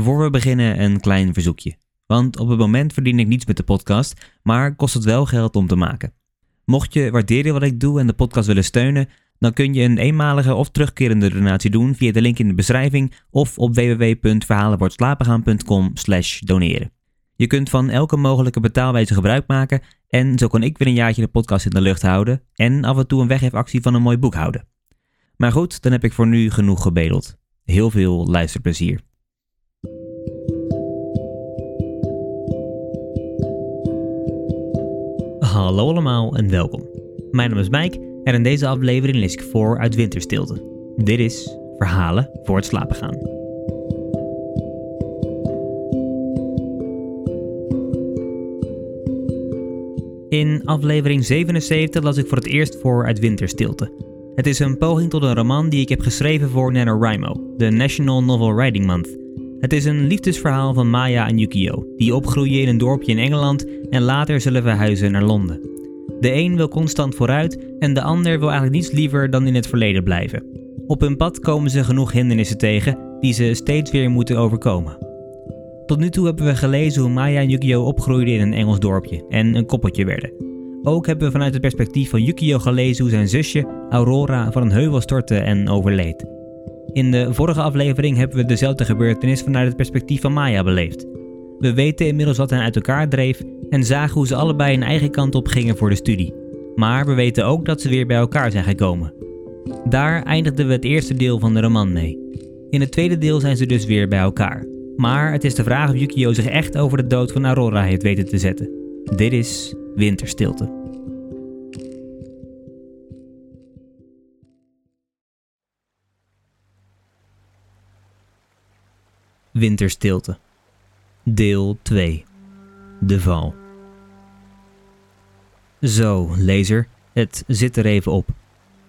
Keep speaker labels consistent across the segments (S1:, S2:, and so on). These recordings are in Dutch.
S1: Voor we beginnen een klein verzoekje. Want op het moment verdien ik niets met de podcast, maar kost het wel geld om te maken. Mocht je waarderen wat ik doe en de podcast willen steunen, dan kun je een eenmalige of terugkerende donatie doen via de link in de beschrijving of op www.verhalenwoordslapengaan.com doneren. Je kunt van elke mogelijke betaalwijze gebruik maken en zo kan ik weer een jaartje de podcast in de lucht houden en af en toe een weggeefactie van een mooi boek houden. Maar goed, dan heb ik voor nu genoeg gebedeld. Heel veel luisterplezier. Hallo allemaal en welkom. Mijn naam is Mike en in deze aflevering lees ik voor uit Winterstilte. Dit is Verhalen voor het slapen gaan. In aflevering 77 las ik voor het eerst voor uit Winterstilte. Het is een poging tot een roman die ik heb geschreven voor NaNoWriMo, de National Novel Writing Month. Het is een liefdesverhaal van Maya en Yukio, die opgroeien in een dorpje in Engeland en later zullen verhuizen naar Londen. De een wil constant vooruit en de ander wil eigenlijk niets liever dan in het verleden blijven. Op hun pad komen ze genoeg hindernissen tegen die ze steeds weer moeten overkomen. Tot nu toe hebben we gelezen hoe Maya en Yukio opgroeiden in een Engels dorpje en een koppeltje werden. Ook hebben we vanuit het perspectief van Yukio gelezen hoe zijn zusje, Aurora, van een heuvel stortte en overleed. In de vorige aflevering hebben we dezelfde gebeurtenis vanuit het perspectief van Maya beleefd. We weten inmiddels wat hen uit elkaar dreef en zagen hoe ze allebei een eigen kant op gingen voor de studie. Maar we weten ook dat ze weer bij elkaar zijn gekomen. Daar eindigden we het eerste deel van de roman mee. In het tweede deel zijn ze dus weer bij elkaar. Maar het is de vraag of Yukio zich echt over de dood van Aurora heeft weten te zetten. Dit is Winterstilte. Winterstilte. Deel 2. De val. Zo, lezer, het zit er even op.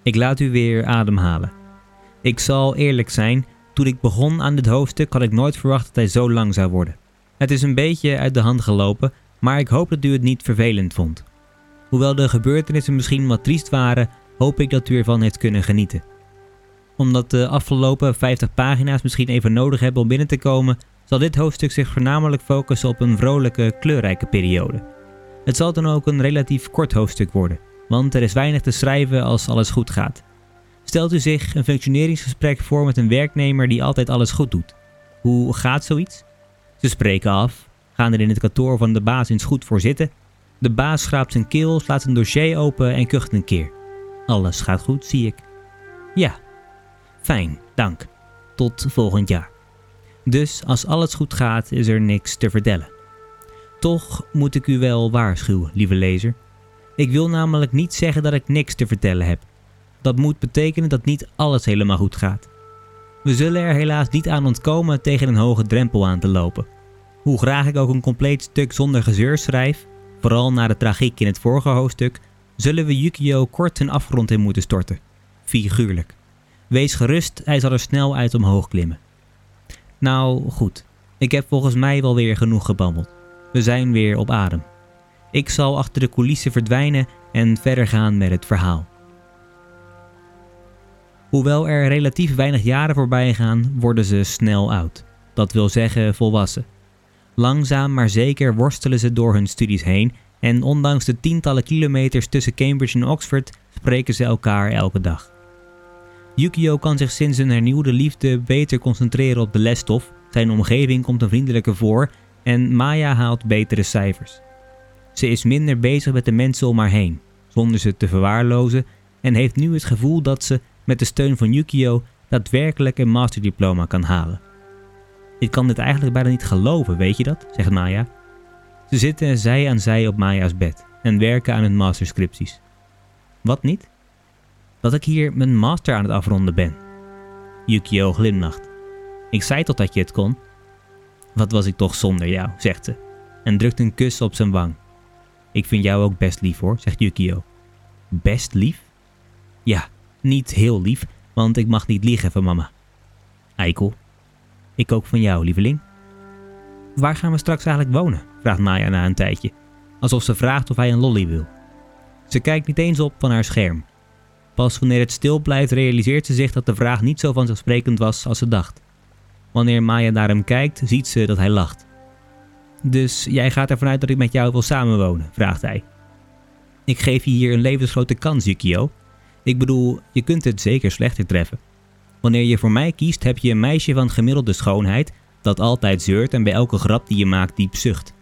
S1: Ik laat u weer ademhalen. Ik zal eerlijk zijn, toen ik begon aan dit hoofdstuk had ik nooit verwacht dat hij zo lang zou worden. Het is een beetje uit de hand gelopen, maar ik hoop dat u het niet vervelend vond. Hoewel de gebeurtenissen misschien wat triest waren, hoop ik dat u ervan heeft kunnen genieten. Omdat de afgelopen 50 pagina's misschien even nodig hebben om binnen te komen, zal dit hoofdstuk zich voornamelijk focussen op een vrolijke, kleurrijke periode. Het zal dan ook een relatief kort hoofdstuk worden, want er is weinig te schrijven als alles goed gaat. Stelt u zich een functioneringsgesprek voor met een werknemer die altijd alles goed doet. Hoe gaat zoiets? Ze spreken af, gaan er in het kantoor van de baas eens goed voor zitten. De baas schraapt zijn keel, slaat een dossier open en kucht een keer. Alles gaat goed, zie ik. Ja. Fijn, dank. Tot volgend jaar. Dus als alles goed gaat, is er niks te vertellen. Toch moet ik u wel waarschuwen, lieve lezer. Ik wil namelijk niet zeggen dat ik niks te vertellen heb. Dat moet betekenen dat niet alles helemaal goed gaat. We zullen er helaas niet aan ontkomen tegen een hoge drempel aan te lopen. Hoe graag ik ook een compleet stuk zonder gezeur schrijf, vooral na de tragiek in het vorige hoofdstuk, zullen we Yukio kort een afgrond in moeten storten. Figuurlijk. Wees gerust, hij zal er snel uit omhoog klimmen. Nou goed, ik heb volgens mij wel weer genoeg gebabbeld. We zijn weer op adem. Ik zal achter de coulissen verdwijnen en verder gaan met het verhaal. Hoewel er relatief weinig jaren voorbij gaan, worden ze snel oud. Dat wil zeggen volwassen. Langzaam maar zeker worstelen ze door hun studies heen en ondanks de tientallen kilometers tussen Cambridge en Oxford spreken ze elkaar elke dag. Yukio kan zich sinds een hernieuwde liefde beter concentreren op de lesstof, zijn omgeving komt een vriendelijker voor en Maya haalt betere cijfers. Ze is minder bezig met de mensen om haar heen, zonder ze te verwaarlozen en heeft nu het gevoel dat ze, met de steun van Yukio, daadwerkelijk een masterdiploma kan halen. Ik kan dit eigenlijk bijna niet geloven, weet je dat? zegt Maya. Ze zitten zij aan zij op Maya's bed en werken aan hun masterscripties. Wat niet? Dat ik hier mijn master aan het afronden ben. Yukio glimlacht. Ik zei toch dat je het kon? Wat was ik toch zonder jou, zegt ze, en drukt een kus op zijn wang. Ik vind jou ook best lief hoor, zegt Yukio. Best lief? Ja, niet heel lief, want ik mag niet liegen van mama. Eikel. Ik ook van jou, lieveling. Waar gaan we straks eigenlijk wonen? vraagt Maya na een tijdje, alsof ze vraagt of hij een lolly wil. Ze kijkt niet eens op van haar scherm. Pas wanneer het stil blijft realiseert ze zich dat de vraag niet zo vanzelfsprekend was als ze dacht. Wanneer Maya naar hem kijkt, ziet ze dat hij lacht. Dus jij gaat ervan uit dat ik met jou wil samenwonen? vraagt hij. Ik geef je hier een levensgrote kans, Yukio. Ik bedoel, je kunt het zeker slechter treffen. Wanneer je voor mij kiest, heb je een meisje van gemiddelde schoonheid dat altijd zeurt en bij elke grap die je maakt diep zucht.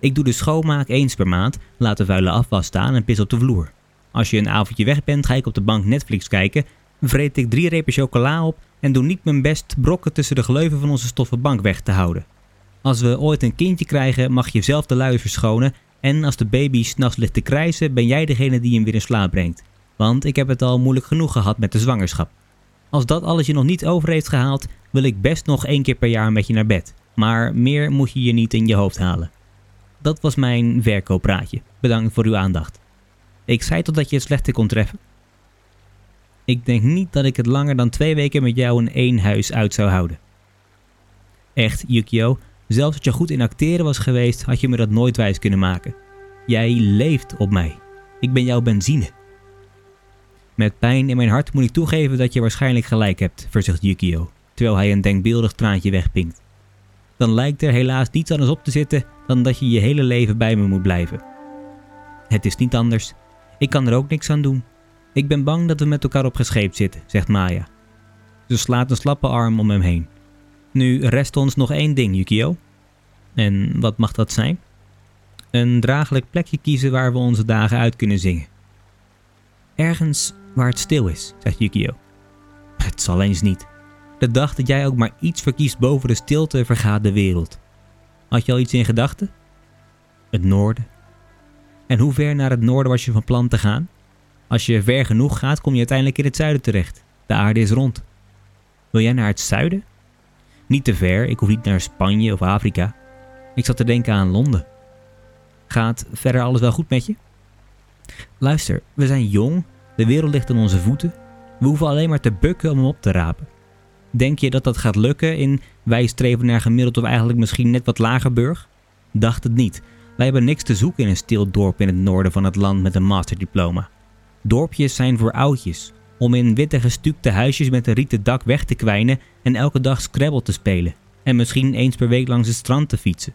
S1: Ik doe de schoonmaak eens per maand, laat de vuile afwas staan en pis op de vloer. Als je een avondje weg bent, ga ik op de bank Netflix kijken, vreet ik drie repen chocola op en doe niet mijn best brokken tussen de gleuven van onze stoffen bank weg te houden. Als we ooit een kindje krijgen, mag je zelf de luiers verschonen en als de baby s'nachts ligt te krijsen, ben jij degene die hem weer in slaap brengt. Want ik heb het al moeilijk genoeg gehad met de zwangerschap. Als dat alles je nog niet over heeft gehaald, wil ik best nog één keer per jaar met je naar bed. Maar meer moet je je niet in je hoofd halen. Dat was mijn verkooppraatje. Bedankt voor uw aandacht. Ik zei tot dat je het slechte kon treffen. Ik denk niet dat ik het langer dan twee weken met jou in één huis uit zou houden. Echt, Yukio, zelfs als je goed in acteren was geweest, had je me dat nooit wijs kunnen maken. Jij leeft op mij. Ik ben jouw benzine. Met pijn in mijn hart moet ik toegeven dat je waarschijnlijk gelijk hebt, verzucht Yukio, terwijl hij een denkbeeldig traantje wegpinkt. Dan lijkt er helaas niets anders op te zitten dan dat je je hele leven bij me moet blijven. Het is niet anders. Ik kan er ook niks aan doen. Ik ben bang dat we met elkaar opgescheept zitten, zegt Maya. Ze slaat een slappe arm om hem heen. Nu rest ons nog één ding, Yukio. En wat mag dat zijn? Een draaglijk plekje kiezen waar we onze dagen uit kunnen zingen. Ergens waar het stil is, zegt Yukio. Het zal eens niet. De dag dat jij ook maar iets verkiest boven de stilte vergaat de wereld. Had je al iets in gedachten? Het noorden. En hoe ver naar het noorden was je van plan te gaan? Als je ver genoeg gaat, kom je uiteindelijk in het zuiden terecht. De aarde is rond. Wil jij naar het zuiden? Niet te ver, ik hoef niet naar Spanje of Afrika. Ik zat te denken aan Londen. Gaat verder alles wel goed met je? Luister, we zijn jong, de wereld ligt aan onze voeten. We hoeven alleen maar te bukken om hem op te rapen. Denk je dat dat gaat lukken in wij streven naar gemiddeld of eigenlijk misschien net wat lager burg? Dacht het niet. Wij hebben niks te zoeken in een stil dorp in het noorden van het land met een masterdiploma. Dorpjes zijn voor oudjes, om in witte gestukte huisjes met een rieten dak weg te kwijnen en elke dag Scrabble te spelen en misschien eens per week langs het strand te fietsen.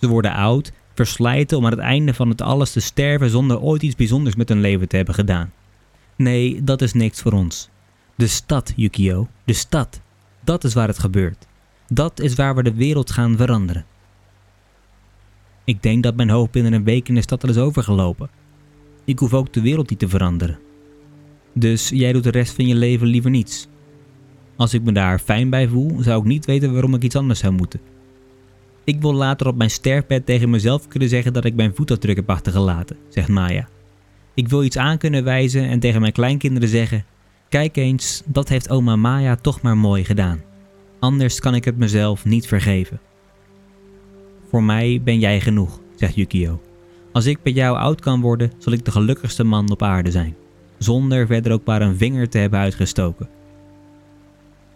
S1: Ze worden oud, verslijten om aan het einde van het alles te sterven zonder ooit iets bijzonders met hun leven te hebben gedaan. Nee, dat is niks voor ons. De stad, Yukio, de stad. Dat is waar het gebeurt. Dat is waar we de wereld gaan veranderen. Ik denk dat mijn hoofd binnen een week in de stad al is overgelopen. Ik hoef ook de wereld niet te veranderen. Dus jij doet de rest van je leven liever niets. Als ik me daar fijn bij voel, zou ik niet weten waarom ik iets anders zou moeten. Ik wil later op mijn sterfbed tegen mezelf kunnen zeggen dat ik mijn voetafdruk heb achtergelaten, zegt Maya. Ik wil iets aan kunnen wijzen en tegen mijn kleinkinderen zeggen: Kijk eens, dat heeft oma Maya toch maar mooi gedaan. Anders kan ik het mezelf niet vergeven. Voor mij ben jij genoeg, zegt Yukio. Als ik bij jou oud kan worden, zal ik de gelukkigste man op aarde zijn, zonder verder ook maar een vinger te hebben uitgestoken.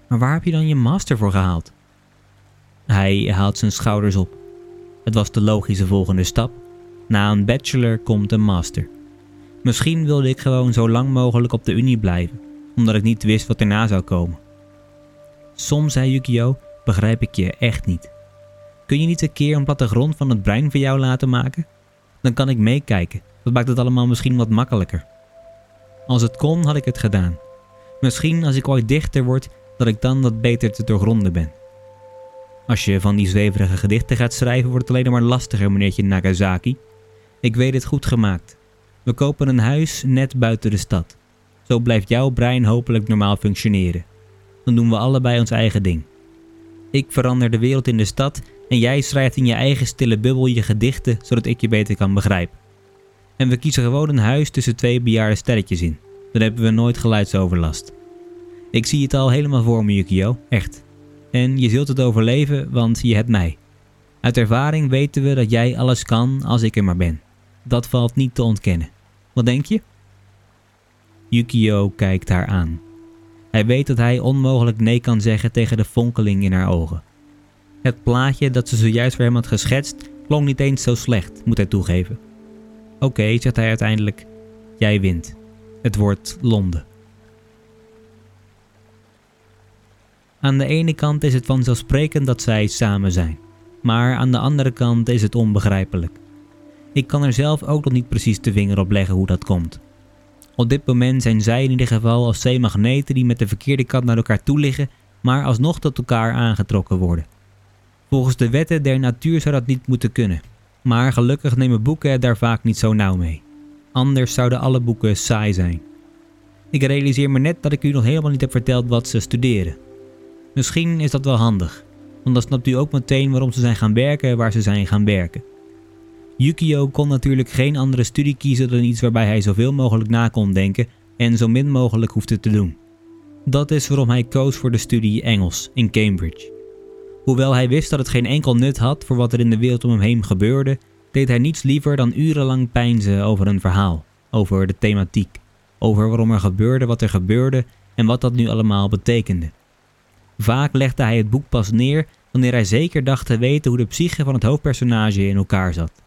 S1: Maar waar heb je dan je master voor gehaald? Hij haalt zijn schouders op. Het was de logische volgende stap. Na een bachelor komt een master. Misschien wilde ik gewoon zo lang mogelijk op de unie blijven, omdat ik niet wist wat erna zou komen. Soms, zei Yukio, begrijp ik je echt niet. Kun je niet een keer een plattegrond van het brein voor jou laten maken? Dan kan ik meekijken. Dat maakt het allemaal misschien wat makkelijker. Als het kon, had ik het gedaan. Misschien als ik ooit dichter word, dat ik dan wat beter te doorgronden ben. Als je van die zweverige gedichten gaat schrijven, wordt het alleen maar lastiger, meneertje Nagasaki. Ik weet het goed gemaakt. We kopen een huis net buiten de stad. Zo blijft jouw brein hopelijk normaal functioneren. Dan doen we allebei ons eigen ding. Ik verander de wereld in de stad en jij schrijft in je eigen stille bubbel je gedichten zodat ik je beter kan begrijpen. En we kiezen gewoon een huis tussen twee bejaarde sterretjes in. Dan hebben we nooit geluidsoverlast. Ik zie het al helemaal voor me, Yukio, echt. En je zult het overleven, want je hebt mij. Uit ervaring weten we dat jij alles kan als ik er maar ben. Dat valt niet te ontkennen. Wat denk je? Yukio kijkt haar aan. Hij weet dat hij onmogelijk nee kan zeggen tegen de fonkeling in haar ogen. Het plaatje dat ze zojuist voor hem had geschetst klonk niet eens zo slecht, moet hij toegeven. Oké, zegt hij uiteindelijk, jij wint. Het wordt Londen. Aan de ene kant is het vanzelfsprekend dat zij samen zijn, maar aan de andere kant is het onbegrijpelijk. Ik kan er zelf ook nog niet precies de vinger op leggen hoe dat komt. Op dit moment zijn zij in ieder geval als twee magneten die met de verkeerde kant naar elkaar toe liggen, maar alsnog tot elkaar aangetrokken worden. Volgens de wetten der natuur zou dat niet moeten kunnen, maar gelukkig nemen boeken het daar vaak niet zo nauw mee. Anders zouden alle boeken saai zijn. Ik realiseer me net dat ik u nog helemaal niet heb verteld wat ze studeren. Misschien is dat wel handig, want dan snapt u ook meteen waarom ze zijn gaan werken waar ze zijn gaan werken. Yukio kon natuurlijk geen andere studie kiezen dan iets waarbij hij zoveel mogelijk na kon denken en zo min mogelijk hoefde te doen. Dat is waarom hij koos voor de studie Engels in Cambridge. Hoewel hij wist dat het geen enkel nut had voor wat er in de wereld om hem heen gebeurde, deed hij niets liever dan urenlang peinzen over een verhaal, over de thematiek, over waarom er gebeurde wat er gebeurde en wat dat nu allemaal betekende. Vaak legde hij het boek pas neer wanneer hij zeker dacht te weten hoe de psyche van het hoofdpersonage in elkaar zat.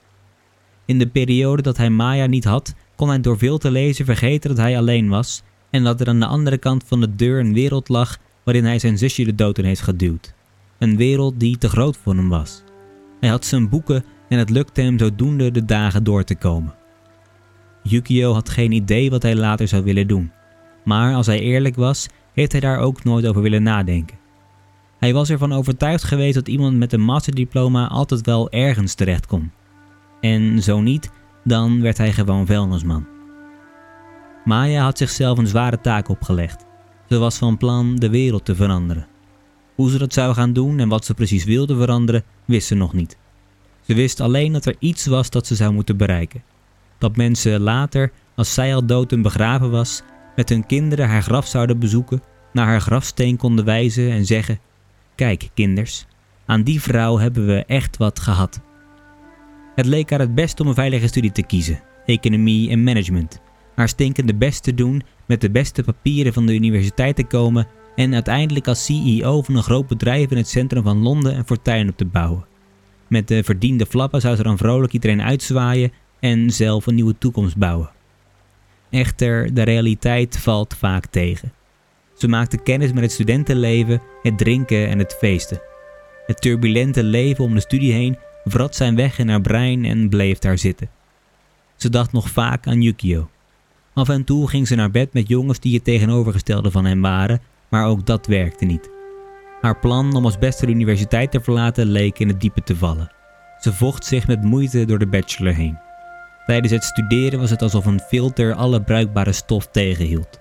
S1: In de periode dat hij Maya niet had, kon hij door veel te lezen vergeten dat hij alleen was en dat er aan de andere kant van de deur een wereld lag waarin hij zijn zusje de dood in heeft geduwd. Een wereld die te groot voor hem was. Hij had zijn boeken en het lukte hem zodoende de dagen door te komen. Yukio had geen idee wat hij later zou willen doen, maar als hij eerlijk was, heeft hij daar ook nooit over willen nadenken. Hij was ervan overtuigd geweest dat iemand met een masterdiploma altijd wel ergens terecht kon. En zo niet, dan werd hij gewoon vuilnisman. Maya had zichzelf een zware taak opgelegd. Ze was van plan de wereld te veranderen. Hoe ze dat zou gaan doen en wat ze precies wilde veranderen, wist ze nog niet. Ze wist alleen dat er iets was dat ze zou moeten bereiken. Dat mensen later, als zij al dood en begraven was, met hun kinderen haar graf zouden bezoeken, naar haar grafsteen konden wijzen en zeggen: Kijk, kinders, aan die vrouw hebben we echt wat gehad. Het leek haar het best om een veilige studie te kiezen, economie en management. Haar stinkende best te doen, met de beste papieren van de universiteit te komen en uiteindelijk als CEO van een groot bedrijf in het centrum van Londen een fortuin op te bouwen. Met de verdiende flappen zou ze dan vrolijk iedereen uitzwaaien en zelf een nieuwe toekomst bouwen. Echter, de realiteit valt vaak tegen. Ze maakte kennis met het studentenleven, het drinken en het feesten. Het turbulente leven om de studie heen vrat zijn weg in haar brein en bleef daar zitten. Ze dacht nog vaak aan Yukio. Af en toe ging ze naar bed met jongens die het tegenovergestelde van hem waren, maar ook dat werkte niet. Haar plan om als beste de universiteit te verlaten leek in het diepe te vallen. Ze vocht zich met moeite door de bachelor heen. Tijdens het studeren was het alsof een filter alle bruikbare stof tegenhield.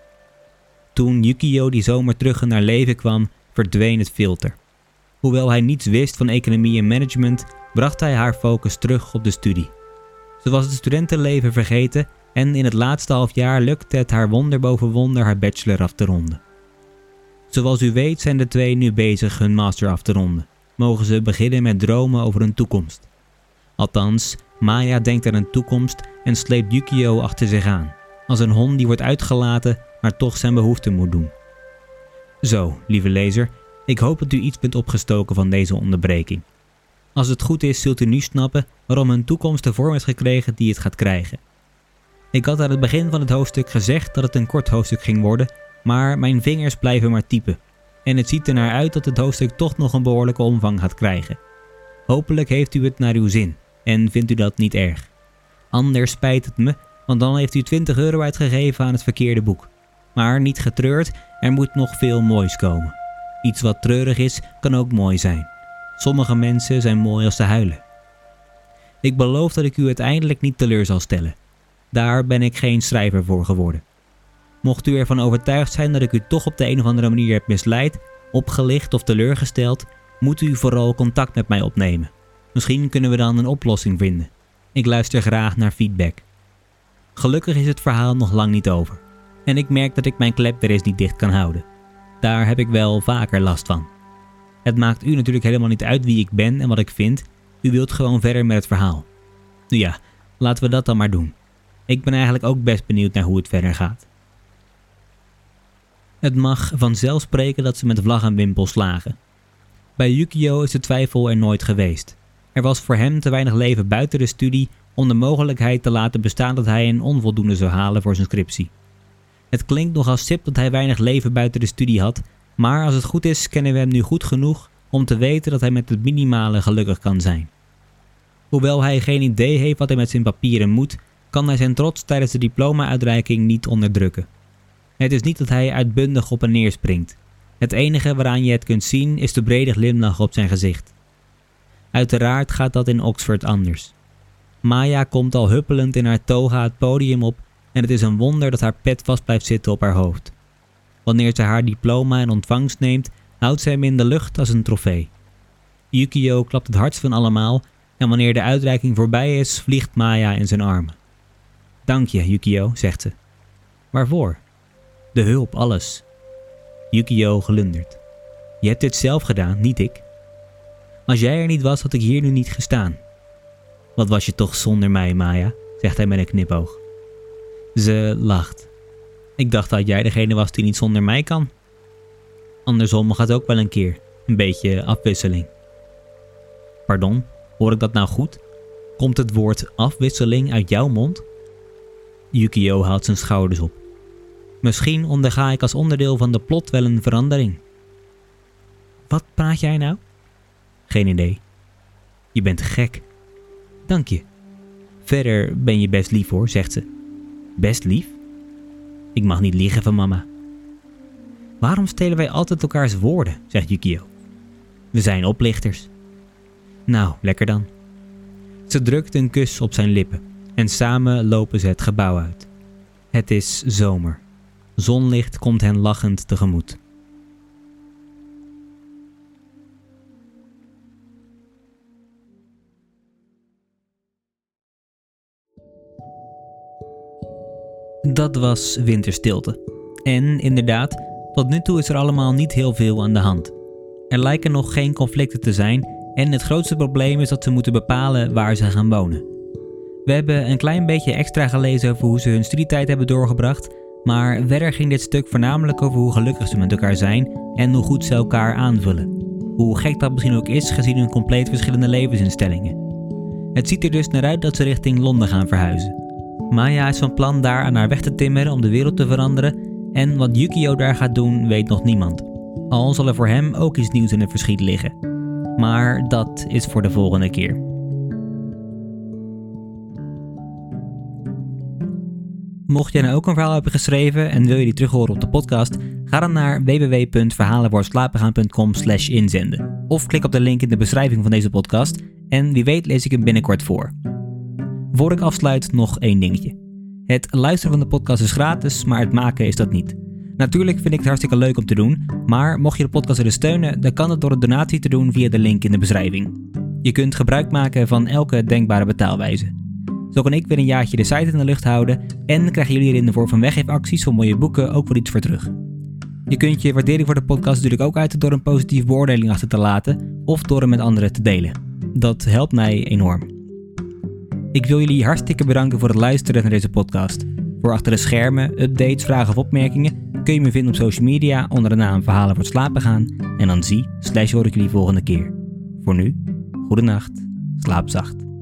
S1: Toen Yukio die zomer terug in haar leven kwam, verdween het filter. Hoewel hij niets wist van economie en management, bracht hij haar focus terug op de studie. Ze was het studentenleven vergeten en in het laatste half jaar lukte het haar wonder boven wonder haar bachelor af te ronden. Zoals u weet zijn de twee nu bezig hun master af te ronden. Mogen ze beginnen met dromen over een toekomst. Althans, Maya denkt aan een toekomst en sleept Yukio achter zich aan. Als een hond die wordt uitgelaten, maar toch zijn behoefte moet doen. Zo, lieve lezer, ik hoop dat u iets bent opgestoken van deze onderbreking. Als het goed is, zult u nu snappen waarom een toekomst de vorm heeft gekregen die het gaat krijgen. Ik had aan het begin van het hoofdstuk gezegd dat het een kort hoofdstuk ging worden, maar mijn vingers blijven maar typen. En het ziet er naar uit dat het hoofdstuk toch nog een behoorlijke omvang gaat krijgen. Hopelijk heeft u het naar uw zin en vindt u dat niet erg. Anders spijt het me, want dan heeft u 20 euro uitgegeven aan het verkeerde boek. Maar niet getreurd, er moet nog veel moois komen. Iets wat treurig is, kan ook mooi zijn. Sommige mensen zijn mooi als ze huilen. Ik beloof dat ik u uiteindelijk niet teleur zal stellen. Daar ben ik geen schrijver voor geworden. Mocht u ervan overtuigd zijn dat ik u toch op de een of andere manier heb misleid, opgelicht of teleurgesteld, moet u vooral contact met mij opnemen. Misschien kunnen we dan een oplossing vinden. Ik luister graag naar feedback. Gelukkig is het verhaal nog lang niet over. En ik merk dat ik mijn klep weer eens niet dicht kan houden. Daar heb ik wel vaker last van. Het maakt u natuurlijk helemaal niet uit wie ik ben en wat ik vind. U wilt gewoon verder met het verhaal. Nu ja, laten we dat dan maar doen. Ik ben eigenlijk ook best benieuwd naar hoe het verder gaat. Het mag vanzelf spreken dat ze met vlag en wimpel slagen. Bij Yukio is de twijfel er nooit geweest. Er was voor hem te weinig leven buiten de studie om de mogelijkheid te laten bestaan dat hij een onvoldoende zou halen voor zijn scriptie. Het klinkt nogal sip dat hij weinig leven buiten de studie had, Maar als het goed is, kennen we hem nu goed genoeg om te weten dat hij met het minimale gelukkig kan zijn. Hoewel hij geen idee heeft wat hij met zijn papieren moet, kan hij zijn trots tijdens de diploma-uitreiking niet onderdrukken. Het is niet dat hij uitbundig op en neer springt. Het enige waaraan je het kunt zien is de brede glimlach op zijn gezicht. Uiteraard gaat dat in Oxford anders. Maya komt al huppelend in haar toga het podium op en het is een wonder dat haar pet vast blijft zitten op haar hoofd. Wanneer ze haar diploma in ontvangst neemt, houdt ze hem in de lucht als een trofee. Yukio klapt het hardst van allemaal en wanneer de uitreiking voorbij is, vliegt Maya in zijn armen. Dank je, Yukio, zegt ze. Waarvoor? De hulp, alles. Yukio glundert. Je hebt dit zelf gedaan, niet ik. Als jij er niet was, had ik hier nu niet gestaan. Wat was je toch zonder mij, Maya? zegt hij met een knipoog. Ze lacht. Ik dacht dat jij degene was die niet zonder mij kan. Andersom gaat ook wel een keer. Een beetje afwisseling. Pardon, hoor ik dat nou goed? Komt het woord afwisseling uit jouw mond? Yukio haalt zijn schouders op. Misschien onderga ik als onderdeel van de plot wel een verandering. Wat praat jij nou? Geen idee. Je bent gek. Dank je. Verder ben je best lief hoor, zegt ze. Best lief? Ik mag niet liegen van mama. Waarom stelen wij altijd elkaars woorden, zegt Yukio. We zijn oplichters. Nou, lekker dan. Ze drukt een kus op zijn lippen en samen lopen ze het gebouw uit. Het is zomer. Zonlicht komt hen lachend tegemoet. Dat was winterstilte. En inderdaad, tot nu toe is er allemaal niet heel veel aan de hand. Er lijken nog geen conflicten te zijn en het grootste probleem is dat ze moeten bepalen waar ze gaan wonen. We hebben een klein beetje extra gelezen over hoe ze hun studietijd hebben doorgebracht, maar verder ging dit stuk voornamelijk over hoe gelukkig ze met elkaar zijn en hoe goed ze elkaar aanvullen. Hoe gek dat misschien ook is gezien hun compleet verschillende levensinstellingen. Het ziet er dus naar uit dat ze richting Londen gaan verhuizen. Maya is van plan daar aan haar weg te timmeren om de wereld te veranderen en wat Yukio daar gaat doen weet nog niemand. Al zal er voor hem ook iets nieuws in het verschiet liggen. Maar dat is voor de volgende keer. Mocht jij nou ook een verhaal hebben geschreven en wil je die terug horen op de podcast, ga dan naar www.verhalenvoorslapengaan.com slash inzenden. Of klik op de link in de beschrijving van deze podcast en wie weet lees ik hem binnenkort voor. Voor ik afsluit nog één dingetje. Het luisteren van de podcast is gratis, maar het maken is dat niet. Natuurlijk vind ik het hartstikke leuk om te doen, maar mocht je de podcast willen steunen, dan kan het door een donatie te doen via de link in de beschrijving. Je kunt gebruik maken van elke denkbare betaalwijze. Zo kan ik weer een jaartje de site in de lucht houden en krijgen jullie er in de vorm van weggeefacties voor mooie boeken ook wel iets voor terug. Je kunt je waardering voor de podcast natuurlijk ook uiten door een positieve beoordeling achter te laten of door hem met anderen te delen. Dat helpt mij enorm. Ik wil jullie hartstikke bedanken voor het luisteren naar deze podcast. Voor achter de schermen, updates, vragen of opmerkingen kun je me vinden op social media onder de naam Verhalen voor het slapen gaan. En dan zie slash hoor ik jullie volgende keer. Voor nu, goede nacht, slaap zacht.